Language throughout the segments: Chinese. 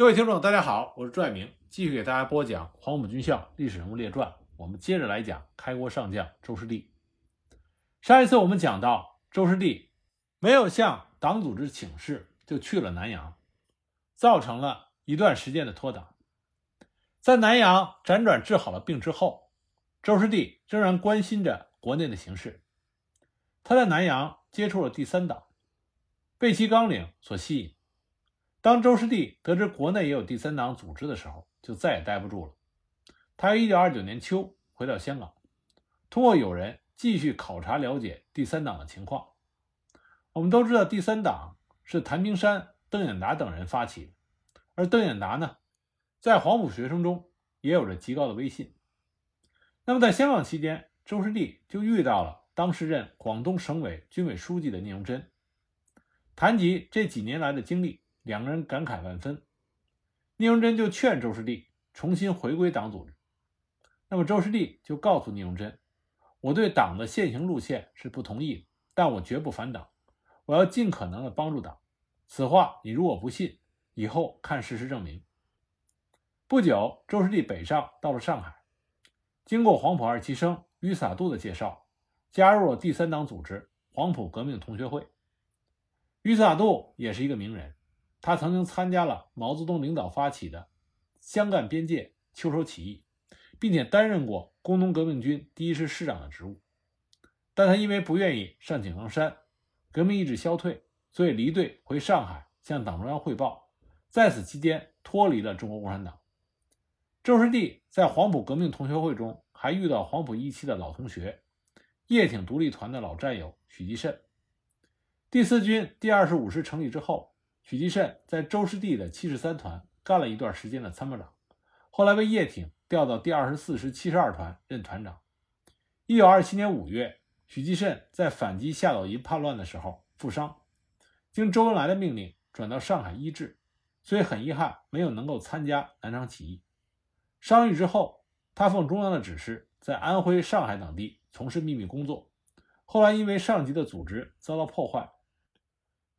各位听众，大家好，我是朱爱明，继续给大家播讲《黄埔军校历史人物列传》。我们接着来讲开国上将周师弟。上一次我们讲到，周师弟没有向党组织请示，就去了南阳，造成了一段时间的脱党。在南阳辗转治好了病之后，周师弟仍然关心着国内的形势。他在南阳接触了第三党，被其纲领所吸引。当周师弟得知国内也有第三党组织的时候，就再也待不住了。他于1929年秋回到香港，通过友人继续考察了解第三党的情况。我们都知道，第三党是谭兵山、邓演达等人发起的，而邓演达呢，在黄埔学生中也有着极高的威信。那么在香港期间，周师弟就遇到了当时任广东省委军委书记的聂荣臻，谈及这几年来的经历。两个人感慨万分，聂荣臻就劝周师弟重新回归党组织。那么周师弟就告诉聂荣臻：“我对党的现行路线是不同意，但我绝不反党，我要尽可能的帮助党。此话你如果不信，以后看事实证明。”不久，周师弟北上到了上海，经过黄埔二期生于洒度的介绍，加入了第三党组织——黄埔革命同学会。于洒度也是一个名人。他曾经参加了毛泽东领导发起的湘赣边界秋收起义，并且担任过工农革命军第一师师长的职务。但他因为不愿意上井冈山，革命意志消退，所以离队回上海向党中央汇报。在此期间，脱离了中国共产党。周师弟在黄埔革命同学会中还遇到黄埔一期的老同学，叶挺独立团的老战友许继慎。第四军第二十五师成立之后。许继慎在周师弟的七十三团干了一段时间的参谋长，后来被叶挺调到第二十四师七十二团任团长。一九二七年五月，许继慎在反击夏斗寅叛乱的时候负伤，经周恩来的命令转到上海医治，所以很遗憾没有能够参加南昌起义。伤愈之后，他奉中央的指示，在安徽、上海等地从事秘密工作，后来因为上级的组织遭到破坏。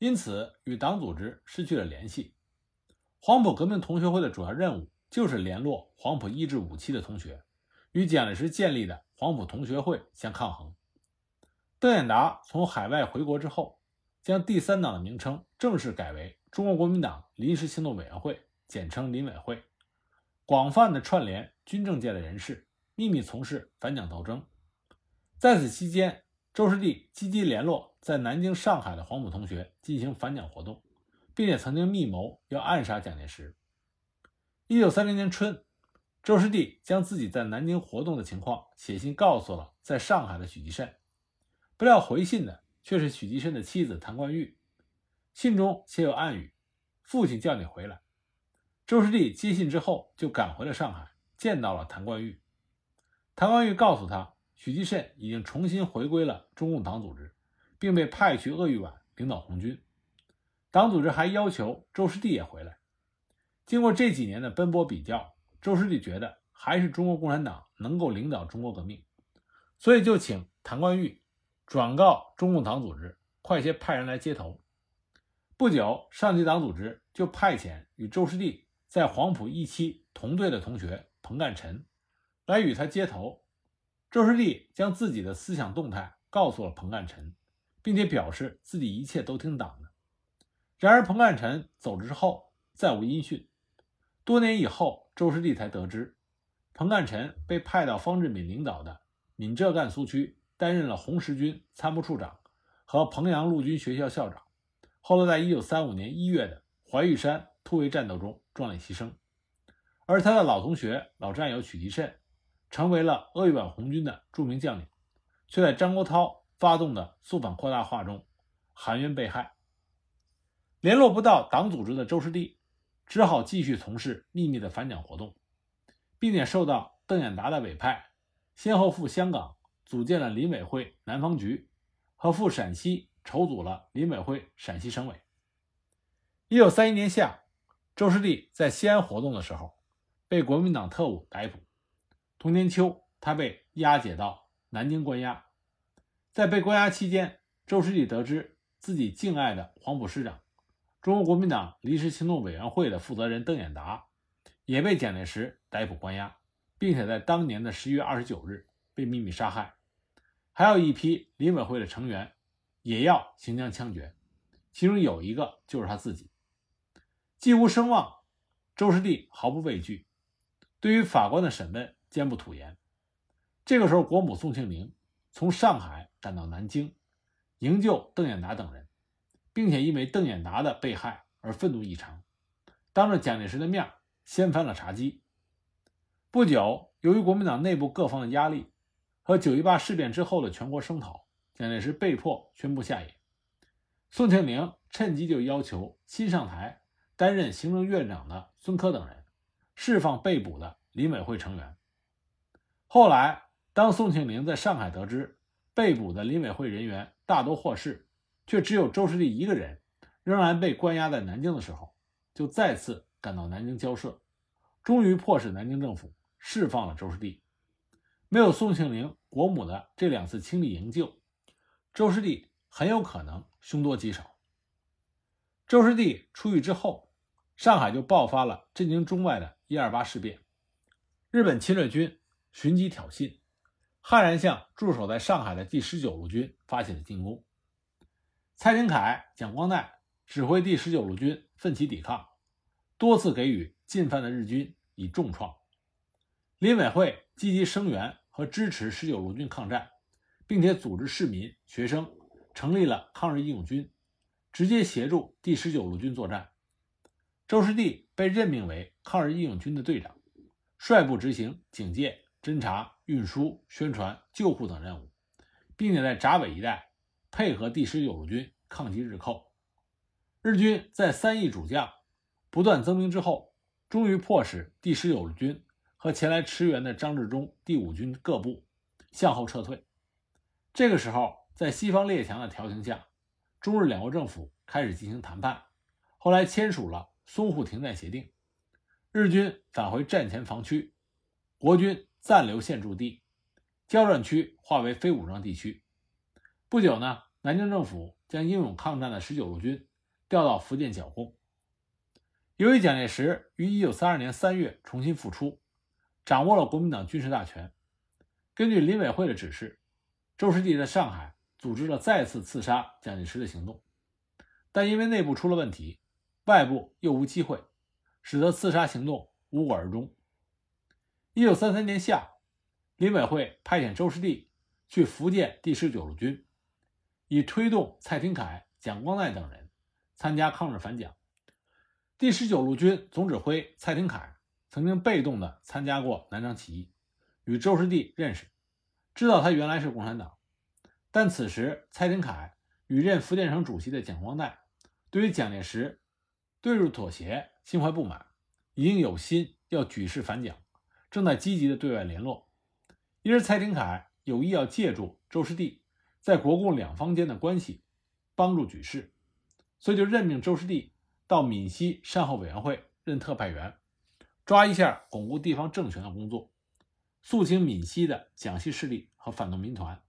因此，与党组织失去了联系。黄埔革命同学会的主要任务就是联络黄埔一至五期的同学，与蒋介石建立的黄埔同学会相抗衡。邓演达从海外回国之后，将第三党的名称正式改为中国国民党临时行动委员会，简称临委会，广泛的串联军政界的人士，秘密从事反蒋斗争。在此期间，周师弟积极联络在南京、上海的黄埔同学进行反蒋活动，并且曾经密谋要暗杀蒋介石。一九三零年春，周师弟将自己在南京活动的情况写信告诉了在上海的许继慎，不料回信的却是许继慎的妻子谭冠玉。信中写有暗语：“父亲叫你回来。”周师弟接信之后就赶回了上海，见到了谭冠玉。谭冠玉告诉他。许继慎已经重新回归了中共党组织，并被派去鄂豫皖领导红军。党组织还要求周师弟也回来。经过这几年的奔波比较，周师弟觉得还是中国共产党能够领导中国革命，所以就请谭冠玉转告中共党组织，快些派人来接头。不久，上级党组织就派遣与周师弟在黄埔一期同队的同学彭干臣来与他接头。周师弟将自己的思想动态告诉了彭干臣，并且表示自己一切都听党的。然而，彭干臣走之后再无音讯。多年以后，周师弟才得知，彭干臣被派到方志敏领导的闽浙赣苏区担任了红十军参谋处长和彭阳陆军学校校长。后来，在一九三五年一月的怀玉山突围战斗中壮烈牺牲。而他的老同学、老战友许继慎。成为了鄂豫皖红军的著名将领，却在张国焘发动的肃反扩大化中含冤被害。联络不到党组织的周师弟，只好继续从事秘密的反蒋活动，并且受到邓演达的委派，先后赴香港组建了林委会南方局，和赴陕西筹组了林委会陕西省委。一九三一年夏，周师弟在西安活动的时候，被国民党特务逮捕。同年秋，他被押解到南京关押。在被关押期间，周师弟得知自己敬爱的黄埔师长中国国民党临时行动委员会的负责人邓演达也被蒋介石逮捕关押，并且在当年的十一月二十九日被秘密杀害。还有一批林委会的成员也要行将枪决，其中有一个就是他自己。既无声望，周师弟毫不畏惧，对于法官的审问坚不吐言。这个时候，国母宋庆龄从上海赶到南京，营救邓演达等人。并且因为邓演达的被害而愤怒异常，当着蒋介石的面掀翻了茶几。不久，由于国民党内部各方的压力和九一八事变之后的全国声讨，蒋介石被迫宣布下野。宋庆龄趁机就要求新上台担任行政院长的孙科等人释放被捕的临委会成员。后来，当宋庆龄在上海得知被捕的林委会人员大多获释，却只有周士第一个人仍然被关押在南京的时候，就再次赶到南京交涉，终于迫使南京政府释放了周士第。没有宋庆龄国母的这两次倾力营救，周士第很有可能凶多吉少。周士第出狱之后，上海就爆发了震惊中外的一二八事变，日本侵略军寻机挑衅，悍然向驻守在上海的第十九路军发起了进攻。蔡廷锴、蒋光鼐指挥第十九路军奋起抵抗，多次给予进犯的日军以重创。林委会积极声援和支持十九路军抗战，并且组织市民、学生成立了抗日义勇军，直接协助第十九路军作战。周士第被任命为抗日义勇军的队长，率部执行警戒、侦察、运输、宣传、救护等任务，并且在闸北一带。配合第十九路军抗击日寇，日军在三亿主将不断增兵之后，终于迫使第十九路军和前来驰援的张治中第五军各部向后撤退。这个时候，在西方列强的调停下，中日两国政府开始进行谈判，后来签署了淞沪停战协定，日军返回战前防区，国军暂留现驻地，交战区划为非武装地区。不久呢，南京政府将英勇抗战的十九路军调到福建剿共。由于蒋介石于一九三二年三月重新复出，掌握了国民党军事大权，根据林委会的指示，周士第在上海组织了再次刺杀蒋介石的行动。但因为内部出了问题，外部又无机会，使得刺杀行动无果而终。一九三三年夏，林委会派遣周士第去福建第十九路军。以推动蔡廷锴、蒋光鼐等人参加抗日反蒋。第十九路军总指挥蔡廷锴曾经被动地参加过南昌起义，与周士第认识，知道他原来是共产党。但此时蔡廷锴与任福建省主席的蒋光鼐对于蒋介石对日妥协心怀不满，已经有心要举事反蒋，正在积极的对外联络。因而蔡廷锴有意要借助周士第。在国共两方间的关系，帮助举事，所以就任命周士第到闽西善后委员会任特派员，抓一下巩固地方政权的工作，肃清闽西的蒋系势力和反动民团。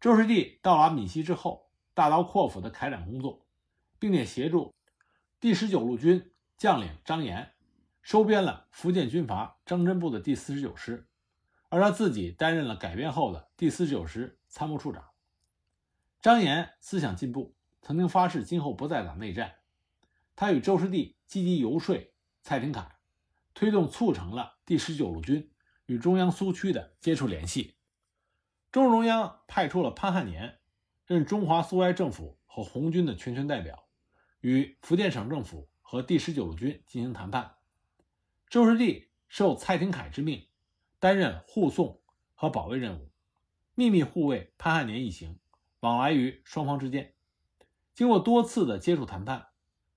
周士第到达闽西之后，大刀阔斧的开展工作，并且协助第十九路军将领张炎收编了福建军阀张真部的第四十九师，而他自己担任了改编后的第四十九师。参谋处长张炎思想进步，曾经发誓今后不再打内战。他与周师弟积极游说蔡廷锴，推动促成了第十九路军与中央苏区的接触联系。中共中央派出了潘汉年任中华苏维埃政府和红军的全权代表，与福建省政府和第十九路军进行谈判。周士第受蔡廷锴之命，担任护送和保卫任务。秘密护卫潘汉年一行，往来于双方之间。经过多次的接触谈判，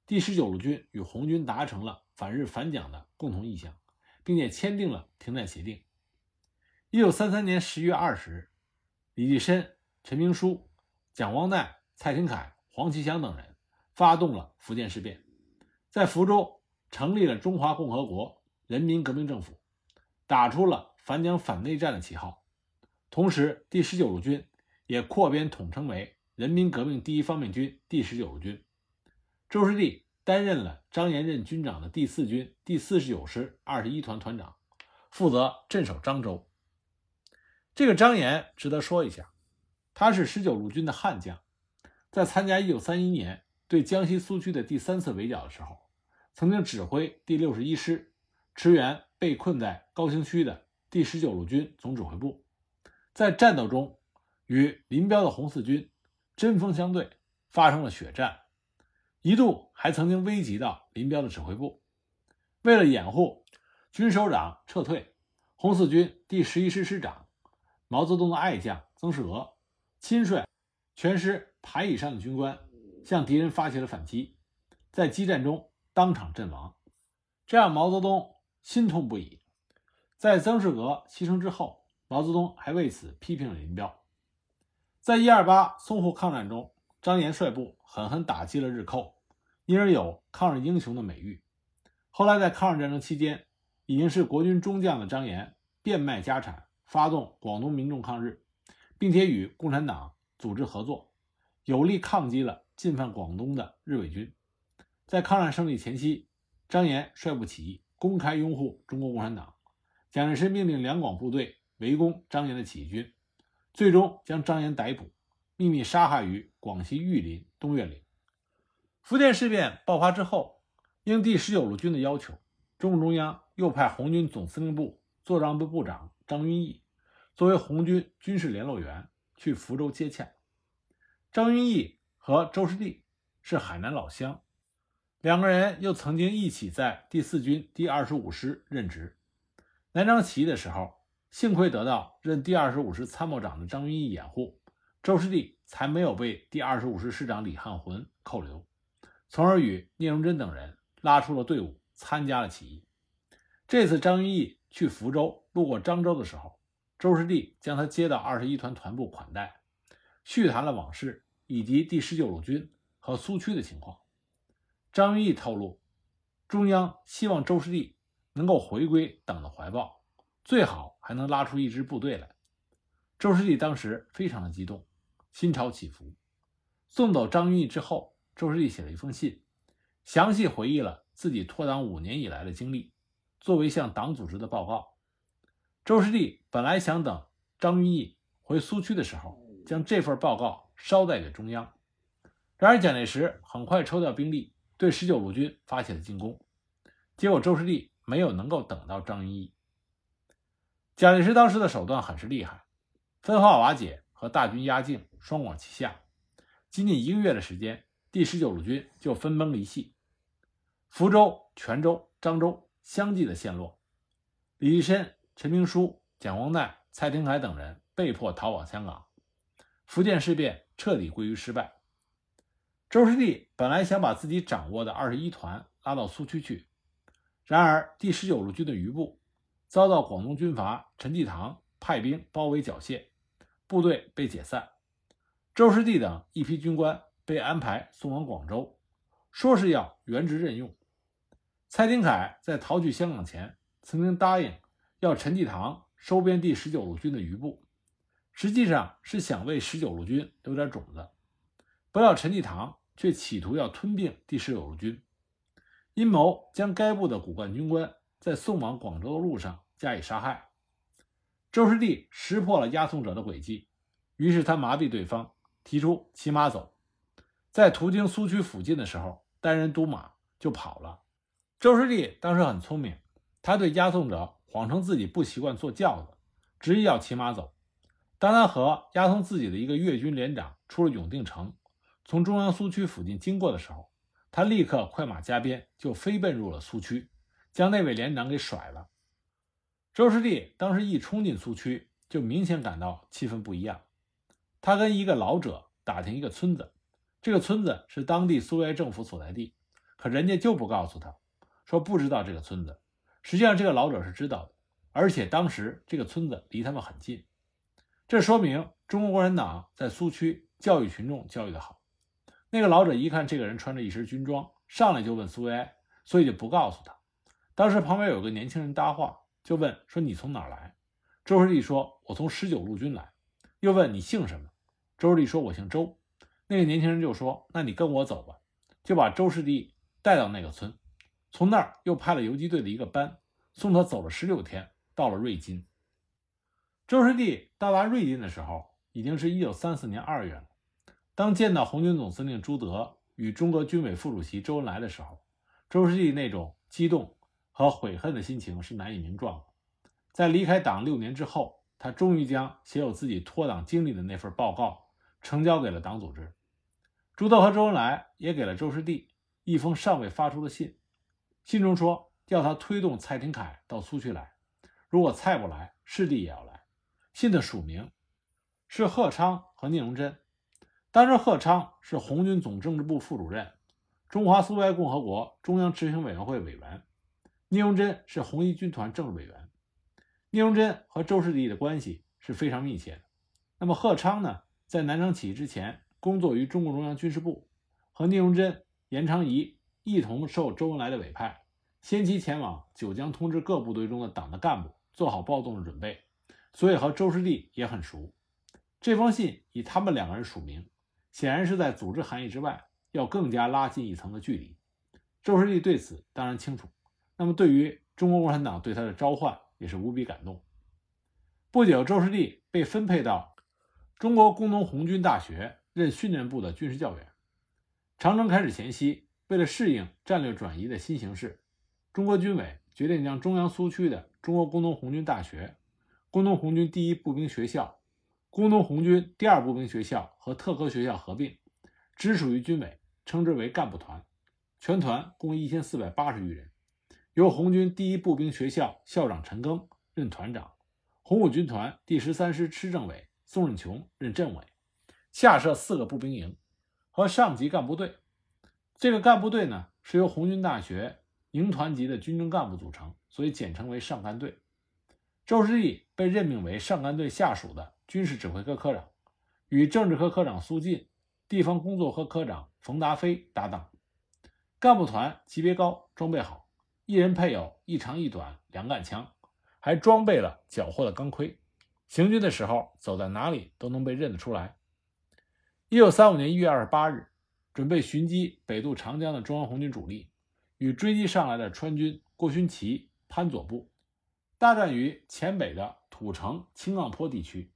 第十九路军与红军达成了反日反蒋的共同意向，并且签订了停战协定。一九三三年十月二十日，李济深、陈明书、蒋光鼐、蔡廷锴、黄其祥等人发动了福建事变，在福州成立了中华共和国人民革命政府，打出了反蒋反内战的旗号。同时，第十九路军也扩编统称为人民革命第一方面军第十九路军。周士第担任了张延任军长的第四军第四十九师二十一团团长，负责镇守漳州。这个张延值得说一下，他是十九路军的悍将，在参加一九三一年对江西苏区的第三次围剿的时候，曾经指挥第六十一师驰援被困在高新区的第十九路军总指挥部，在战斗中与林彪的红四军针锋相对，发生了血战。一度还曾经危及到林彪的指挥部。为了掩护军首长撤退，红四军第十一师师长毛泽东的爱将曾仕娥亲率全师排以上的军官向敌人发起了反击，在激战中当场阵亡，这让毛泽东心痛不已。在曾仕娥牺牲之后，毛泽东还为此批评了林彪。在一二八淞沪抗战中，张炎率部狠狠打击了日寇。因而有抗日英雄的美誉。后来在抗日战争期间，已经是国军中将的张炎变卖家产，发动广东民众抗日，并且与共产党组织合作，有力抗击了进犯广东的日伪军。在抗战胜利前夕，张炎率部起义，公开拥护中国共产党。蒋介石命令两广部队围攻张炎的起义军，最终将张炎逮捕，秘密杀害于广西玉林东岳岭。福建事变爆发之后，应第十九路军的要求，中共中央又派红军总司令部作战部部长张云逸作为红军军事联络员去福州接洽。张云逸和周士第是海南老乡，两个人又曾经一起在第四军第二十五师任职。南昌起义的时候，幸亏得到任第二十五师参谋长的张云逸掩护，周士第才没有被第二十五师师长李汉魂扣留。从而与聂荣臻等人拉出了队伍，参加了起义。这次张云逸去福州，路过漳州的时候，周士第将他接到二十一团团部款待，叙谈了往事以及第十九路军和苏区的情况。张云逸透露，中央希望周师弟能够回归党的怀抱，最好还能拉出一支部队来。周师弟当时非常的激动，心潮起伏。送走张云逸之后。周师弟写了一封信，详细回忆了自己脱党五年以来的经历，作为向党组织的报告。周师弟本来想等张云逸回苏区的时候，将这份报告捎带给中央。然而蒋介石很快抽调兵力，对十九路军发起了进攻。结果周士第没有能够等到张云逸。蒋介石当时的手段很是厉害，分化瓦解和大军压境双管齐下，仅仅一个月的时间。第十九路军就分崩离析，福州、泉州、漳州相继的陷落，李立深、陈明书、蒋光鼐、蔡廷锴等人被迫逃往香港，福建事变彻底归于失败。周士第本来想把自己掌握的二十一团拉到苏区去，然而第十九路军的余部遭到广东军阀陈济棠派兵包围缴械，部队被解散，周士第等一批军官。被安排送往广州，说是要原职任用。蔡廷锴在逃去香港前，曾经答应要陈济棠收编第十九路军的余部，实际上是想为十九路军留点种子。不料陈济棠却企图要吞并第十九路军，阴谋将该部的骨干军官在送往广州的路上加以杀害。周士第识破了押送者的诡计，于是他麻痹对方，提出骑马走。在途经苏区附近的时候，单人独马就跑了。周士第当时很聪明，他对押送者谎称自己不习惯坐轿子，执意要骑马走。当他和押送自己的一个粤军连长出了永定城，从中央苏区附近经过的时候，他立刻快马加鞭就飞奔入了苏区，将那位连长给甩了。周士第当时一冲进苏区，就明显感到气氛不一样。他跟一个老者打听一个村子。这个村子是当地苏维埃政府所在地，可人家就不告诉他，说不知道这个村子。实际上，这个老者是知道的，而且当时这个村子离他们很近。这说明中国共产党在苏区教育群众教育的好。那个老者一看这个人穿着一身军装，上来就问苏维埃，所以就不告诉他。当时旁边有个年轻人搭话，就问说：“你从哪儿来？”周士第说：“我从十九路军来。”又问：“你姓什么？”周士第说：“我姓周。”那个年轻人就说：“那你跟我走吧。”就把周士第带到那个村，从那儿又派了游击队的一个班送他走了十六天，到了瑞金。周士第到达瑞金的时候，已经是一九三四年二月了。当见到红军总司令朱德与中国军委副主席周恩来的时候，周士第那种激动和悔恨的心情是难以名状的。在离开党六年之后，他终于将写有自己脱党经历的那份报告呈交给了党组织。朱德和周恩来也给了周士第一封尚未发出的信，信中说要他推动蔡廷锴到苏区来，如果蔡不来，士第也要来。信的署名是贺昌和聂荣臻。当时贺昌是红军总政治部副主任、中华苏维埃共和国中央执行委员会委员，聂荣臻是红一军团政治委员。聂荣臻和周士第的关系是非常密切的。那么贺昌呢，在南昌起义之前工作于中共中央军事部，和聂荣臻、严昌仪一同受周恩来的委派，先期前往九江通知各部队中的党的干部做好暴动的准备，所以和周士第也很熟。这封信以他们两个人署名。显然是在组织含义之外，要更加拉近一层的距离。周士第对此当然清楚，那么对于中国共产党对他的召唤也是无比感动。不久，周士第被分配到中国工农红军大学任训练部的军事教员。长征开始前夕，为了适应战略转移的新形势，中国军委决定将中央苏区的中国工农红军大学、工农红军第一步兵学校。工农红军第二步兵学校和特科学校合并，直属于军委，称之为干部团。全团共一千四百八十余人，由红军第一步兵学校校长陈赓任团长，红五军团第十三师师政委宋任穷任政委，下设四个步兵营和上级干部队。这个干部队呢，是由红军大学营团级的军政干部组成，所以简称为上干队。周士第被任命为上干队下属的。军事指挥科科长与政治科科长苏进、地方工作科科长冯达飞搭档。干部团级别高，装备好，一人配有一长一短两杆枪，还装备了缴获的钢盔。行军的时候，走在哪里都能被认得出来。一九三五年一月二十八日，准备寻机北渡长江的中央红军主力，与追击上来的川军郭勋祺、潘左部大战于黔北的土城青杠坡地区。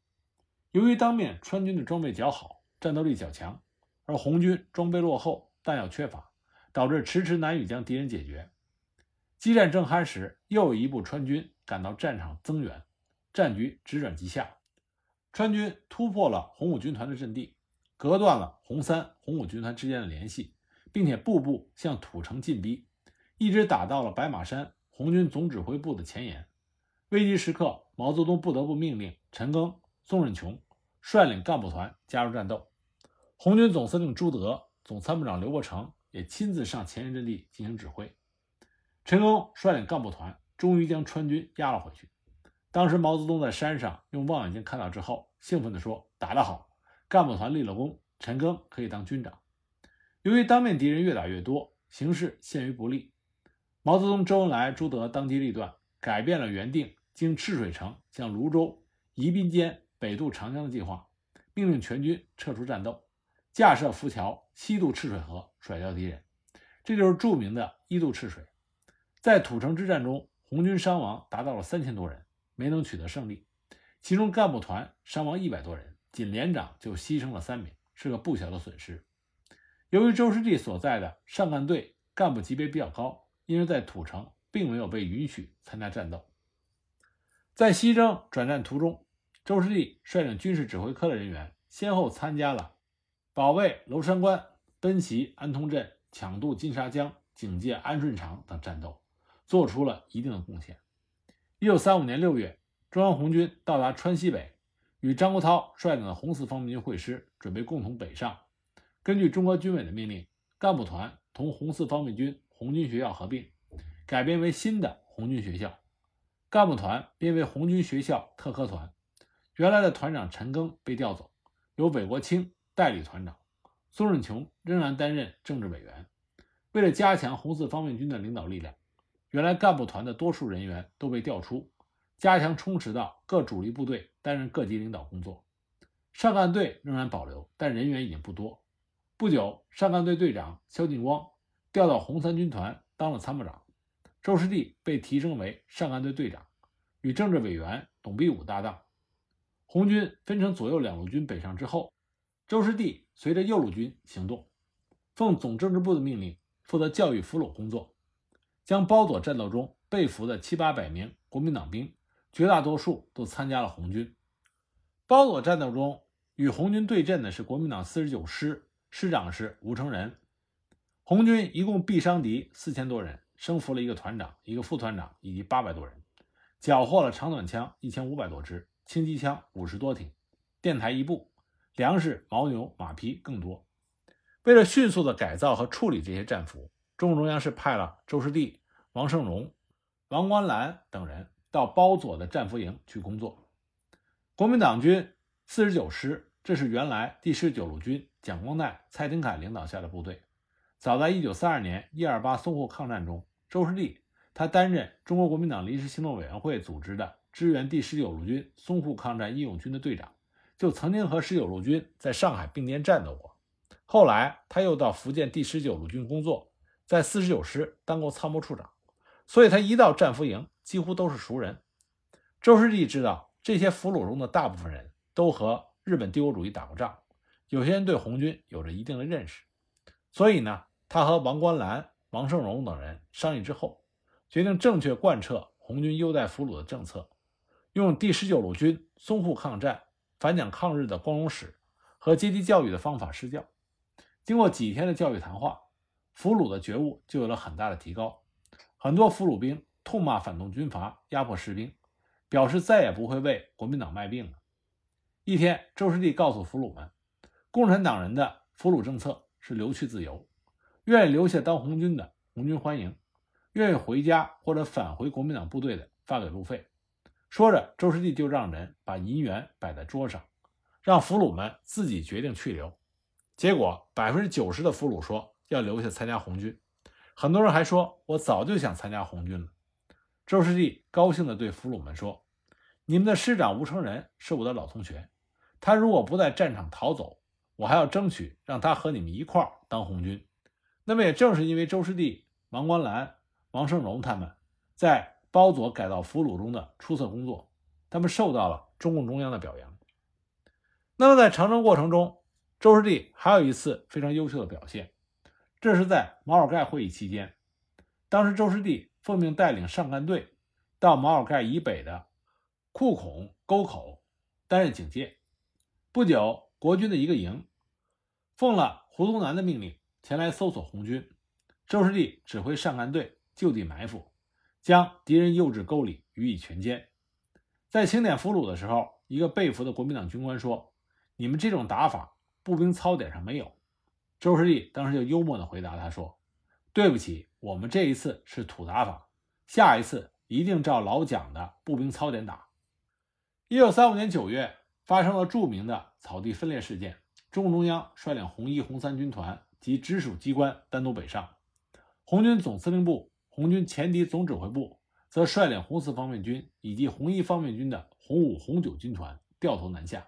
由于当面川军的装备较好，战斗力较强，而红军装备落后，弹药缺乏，导致迟迟难以将敌人解决。激战正酣时，又有一部川军赶到战场增援，战局直转急下。川军突破了红五军团的阵地，隔断了红三、红五军团之间的联系，并且步步向土城进逼，一直打到了白马山红军总指挥部的前沿。危急时刻，毛泽东不得不命令陈赓、宋任穷。率领干部团加入战斗，红军总司令朱德、总参谋长刘伯承也亲自上前沿阵地进行指挥。陈赓率领干部团终于将川军压了回去。当时毛泽东在山上用望远镜看到之后，兴奋地说：“打得好，干部团立了功，陈赓可以当军长。”由于当面敌人越打越多，形势陷于不利，毛泽东、周恩来、朱德当机立断，改变了原定经赤水城向泸州、宜宾间。北渡长江的计划，命令全军撤出战斗，架设浮桥西渡赤水河，甩掉敌人。这就是著名的“一渡赤水”。在土城之战中，红军伤亡达到了三千多人，没能取得胜利。其中干部团伤亡一百多人，仅连长就牺牲了三名，是个不小的损失。由于周士第所在的上干队干部级别比较高，因而在土城并没有被允许参加战斗。在西征转战途中。周士第率领军事指挥科的人员，先后参加了保卫娄山关、奔袭安通镇、抢渡金沙江、警戒安顺场等战斗，做出了一定的贡献。一九三五年六月，中央红军到达川西北，与张国焘率领的红四方面军会师，准备共同北上。根据中国军委的命令，干部团同红四方面军红军学校合并，改编为新的红军学校，干部团编为红军学校特科团。原来的团长陈赓被调走，由韦国清代理团长，宋任琼仍然担任政治委员。为了加强红四方面军的领导力量，原来干部团的多数人员都被调出，加强充实到各主力部队担任各级领导工作。上干队仍然保留，但人员已经不多。不久，上干队队长肖劲光调到红三军团当了参谋长，周师弟被提升为上干队队长，与政治委员董必武搭档。红军分成左右两路军北上之后，周师弟随着右路军行动，奉总政治部的命令，负责教育俘虏工作，将包左战斗中被俘的七八百名国民党兵，绝大多数都参加了红军。包左战斗中与红军对阵的是国民党四十九师。师长是吴成仁，红军一共毙伤敌四千多人，生俘了一个团长、一个副团长以及八百多人，缴获了长短枪一千五百多支，轻机枪五十多挺，电台一部，粮食、牦牛、马匹更多。为了迅速的改造和处理这些战俘，中共中央是派了周士第、王胜荣、王关澜等人到包左的战俘营去工作。国民党军四十九师，这是原来第十九路军。蒋光鼐、蔡廷锴领导下的部队，早在1932年一二八淞沪抗战中，周士第他担任中国国民党临时行动委员会组织的支援第十九路军淞沪抗战义勇军的队长，就曾经和十九路军在上海并肩战斗过。后来他又到福建第十九路军工作，在四十九师当过参谋处长，所以他一到战俘营几乎都是熟人。周士第知道这些俘虏中的大部分人都和日本帝国主义打过仗。有些人对红军有着一定的认识，所以呢，他和王观澜、王胜荣等人商议之后，决定正确贯彻红军优待俘虏的政策，用第十九路军淞沪抗战、反蒋抗日的光荣史和阶级教育的方法施教。经过几天的教育谈话，俘虏的觉悟就有了很大的提高。很多俘虏兵痛骂反动军阀压迫士兵，表示再也不会为国民党卖命了。一天，周士第告诉俘虏们。共产党人的俘虏政策是留去自由，愿意留下当红军的，红军欢迎；愿意回家或者返回国民党部队的，发给路费。说着，周师弟就让人把银元摆在桌上，让俘虏们自己决定去留。结果，百分之九十的俘虏说要留下参加红军，很多人还说我早就想参加红军了。周师弟高兴地对俘虏们说：“你们的师长吴成仁是我的老同学，他如果不在战场逃走。”我还要争取让他和你们一块儿当红军。那么也正是因为周师弟、王关澜、王胜荣他们在包佐改造俘虏中的出色工作，他们受到了中共中央的表扬。那么在长征过程中，周师弟还有一次非常优秀的表现，这是在毛尔盖会议期间。当时周师弟奉命带领上甘队到毛尔盖以北的库孔沟口担任警戒。不久。国军的一个营奉了胡宗南的命令前来搜索红军，周师弟指挥上甘队就地埋伏，将敌人诱至沟里予以全歼。在清点俘虏的时候，一个被俘的国民党军官说：“你们这种打法，步兵操点上没有。”周师弟当时就幽默地回答他说：“对不起，我们这一次是土打法，下一次一定照老蒋的步兵操点打。”一九三五年九月。发生了著名的草地分裂事件，中共中央率领红一、红三军团及直属机关单独北上，红军总司令部、红军前敌总指挥部则率领红四方面军以及红一方面军的红五、红九军团掉头南下。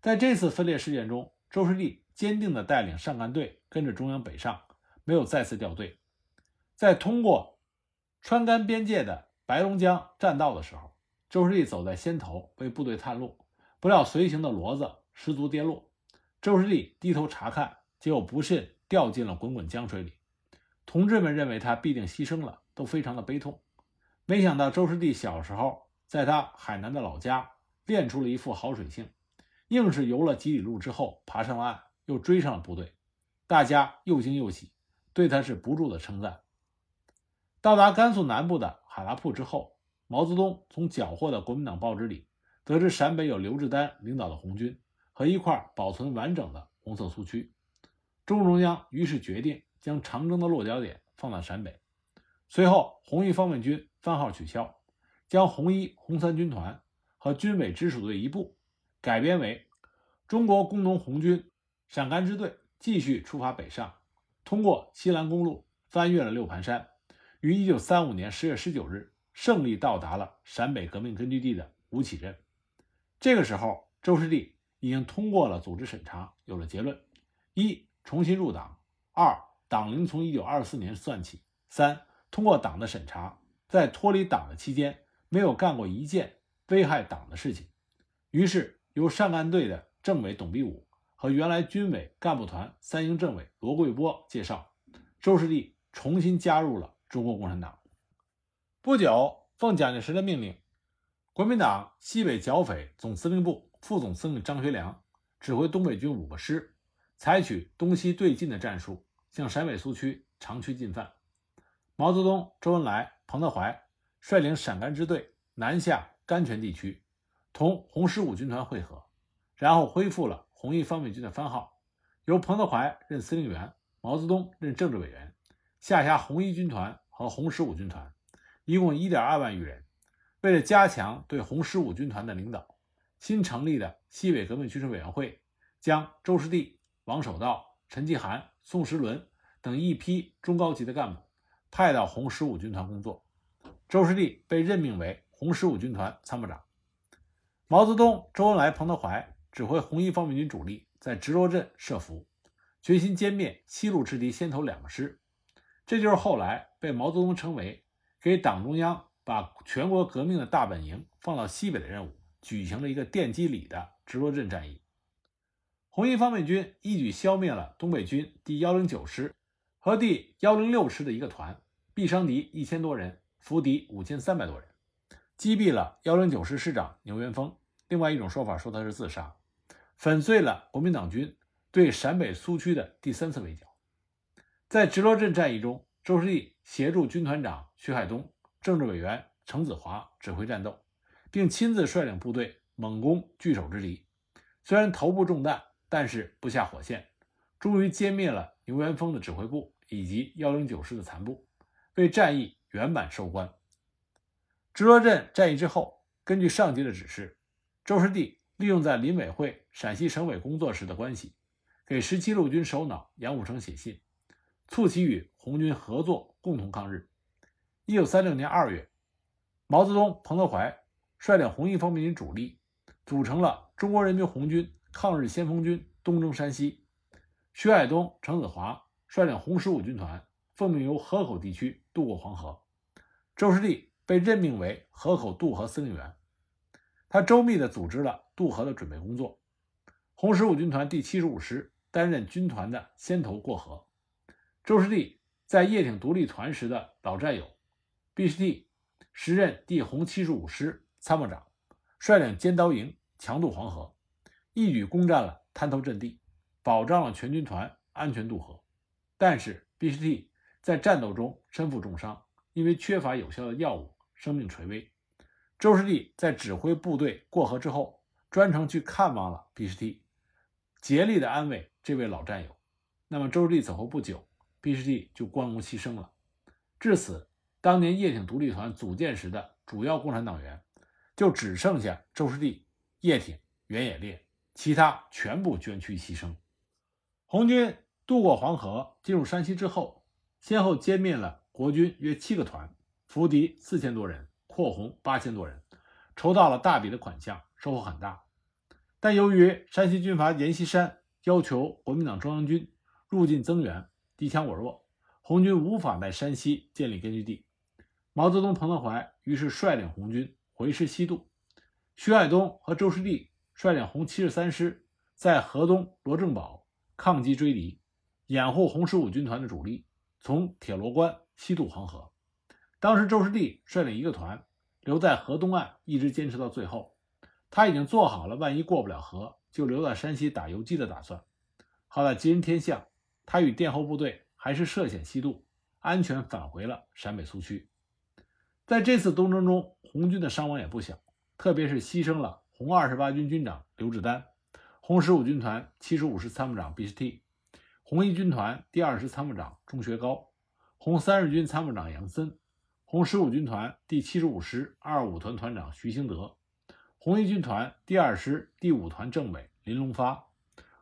在这次分裂事件中，周士第坚定地带领上甘队跟着中央北上，没有再次掉队。在通过川甘边界的白龙江栈道的时候，周士第走在先头，为部队探路。不料随行的骡子失足跌落，周士立低头查看，结果不慎掉进了滚滚江水里。同志们认为他必定牺牲了，都非常的悲痛。没想到周师弟小时候在他海南的老家练出了一副好水性，硬是游了几里路之后爬上了岸，又追上了部队。大家又惊又喜，对他是不住的称赞。到达甘肃南部的哈拉铺之后，毛泽东从缴获的国民党报纸里。得知陕北有刘志丹领导的红军和一块保存完整的红色苏区，中共中央于是决定将长征的落脚点放到陕北。随后，红一方面军番号取消，将红一、红三军团和军委直属队一部改编为中国工农红军陕甘支队，继续出发北上，通过西兰公路翻越了六盘山，于1935年10月19日胜利到达了陕北革命根据地的吴起镇。这个时候，周师弟已经通过了组织审查，有了结论：一、重新入党；二、党龄从一九二四年算起；三、通过党的审查，在脱离党的期间没有干过一件危害党的事情。于是由上干队的政委董必武和原来军委干部团三营政委罗贵波介绍，周士第重新加入了中国共产党。不久，奉蒋介石的命令，国民党西北剿匪总司令部副总司令张学良指挥东北军五个师，采取东西对进的战术，向陕北苏区长驱进犯。毛泽东、周恩来、彭德怀率领陕甘支队南下甘泉地区，同红十五军团会合，然后恢复了红一方面军的番号，由彭德怀任司令员，毛泽东任政治委员，下辖红一军团和红十五军团。一共一点二万余人。为了加强对红十五军团的领导，新成立的西北革命军事委员会将周士第、王守道、陈继涵、宋时轮等一批中高级的干部派到红十五军团工作。周士第被任命为红十五军团参谋长。毛泽东、周恩来、彭德怀指挥红一方面军主力在直罗镇设伏，决心歼灭西路之敌先头两个师。这就是后来被毛泽东称为。给党中央把全国革命的大本营放到西北的任务，举行了一个奠基礼的直罗镇战役。红一方面军一举消灭了东北军第幺零九师和第幺零六师的一个团，毙伤敌一千多人，俘敌五千三百多人，击毙了幺零九师师长牛元峰。另外一种说法说他是自杀，粉碎了国民党军对陕北苏区的第三次围剿。在直罗镇战役中，周士第协助军团长徐海东、政治委员程子华指挥战斗，并亲自率领部队猛攻据守之敌。虽然头部中弹，但是不下火线，终于歼灭了牛元峰的指挥部以及幺零九师的残部，为战役圆满收官。直罗镇战役之后，根据上级的指示，周士第利用在林委会陕西省委工作时的关系，给十七路军首脑杨虎城写信。促其与红军合作，共同抗日。一九三六年二月，毛泽东、彭德怀率领红一方面军主力，组成了中国人民红军抗日先锋军，东征山西。徐海东、程子华率领红十五军团，奉命由河口地区渡过黄河。周士第被任命为河口渡河司令员，他周密地组织了渡河的准备工作。红十五军团第七十五师担任军团的先头过河。周士第在叶挺独立团时的老战友，B.C.T. 时任第红七十五师参谋长，率领尖刀营强渡黄河，一举攻占了滩头阵地，保障了全军团安全渡河。但是 B.C.T. 在战斗中身负重伤，因为缺乏有效的药物，生命垂危。周士第在指挥部队过河之后，专程去看望了 B.C.T.，竭力的安慰这位老战友。那么周士第走后不久。B.C.T. 就光荣牺牲了，至此，当年叶挺独立团组建时的主要共产党员，就只剩下周士第、叶挺、袁野烈，其他全部捐躯牺牲。红军渡过黄河，进入山西之后，先后歼灭了国军约七个团，俘敌四千多人，扩红八千多人，筹到了大笔的款项，收获很大。但由于山西军阀阎锡山要求国民党中央军入境增援，敌强我弱，红军无法在山西建立根据地。毛泽东、彭德怀于是率领红军回师西渡。徐海东和周士第率领红七十三师在河东罗正堡抗击追敌，掩护红十五军团的主力从铁罗关西渡黄河。当时周士第率领一个团留在河东岸，一直坚持到最后。他已经做好了万一过不了河，就留在山西打游击的打算。好在吉人天相。他与殿后部队还是涉险西渡，安全返回了陕北苏区。在这次东征中，红军的伤亡也不小，特别是牺牲了红二十八军军长刘志丹、红十五军团七十五师参谋长毕士第、红一军团第二师参谋长钟学高、红三十军参谋长杨森、红十五军团第七十五师二五团团长徐兴德、红一军团第二师第五团政委林龙发。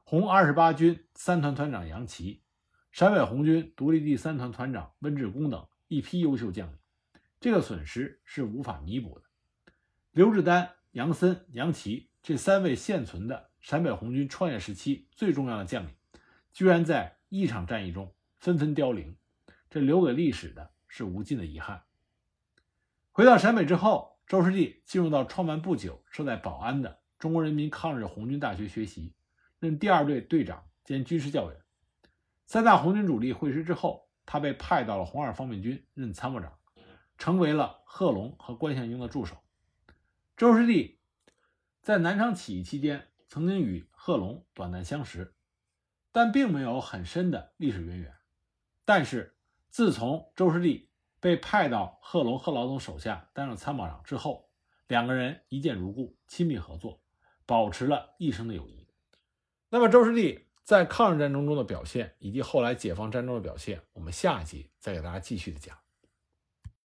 红二十八军三团团长杨奇，陕北红军独立第三团团长温志功等一批优秀将领，这个损失是无法弥补的。刘志丹、杨森、杨奇这三位现存的陕北红军创业时期最重要的将领，居然在一场战役中纷纷凋零，这留给历史的是无尽的遗憾。回到陕北之后，周士第进入到创办不久、设在保安的中国人民抗日红军大学学习，任第二队队长兼军事教员。三大红军主力会师之后，他被派到了红二方面军任参谋长，成为了贺龙和关向英的助手。周士第在南昌起义期间曾经与贺龙短暂相识，但并没有很深的历史渊源。但是自从周士第被派到贺龙、贺老总手下担任参谋长之后，两个人一见如故，亲密合作，保持了一生的友谊。那么周士第在抗日战争中的表现，以及后来解放战争的表现，我们下一集再给大家继续的讲。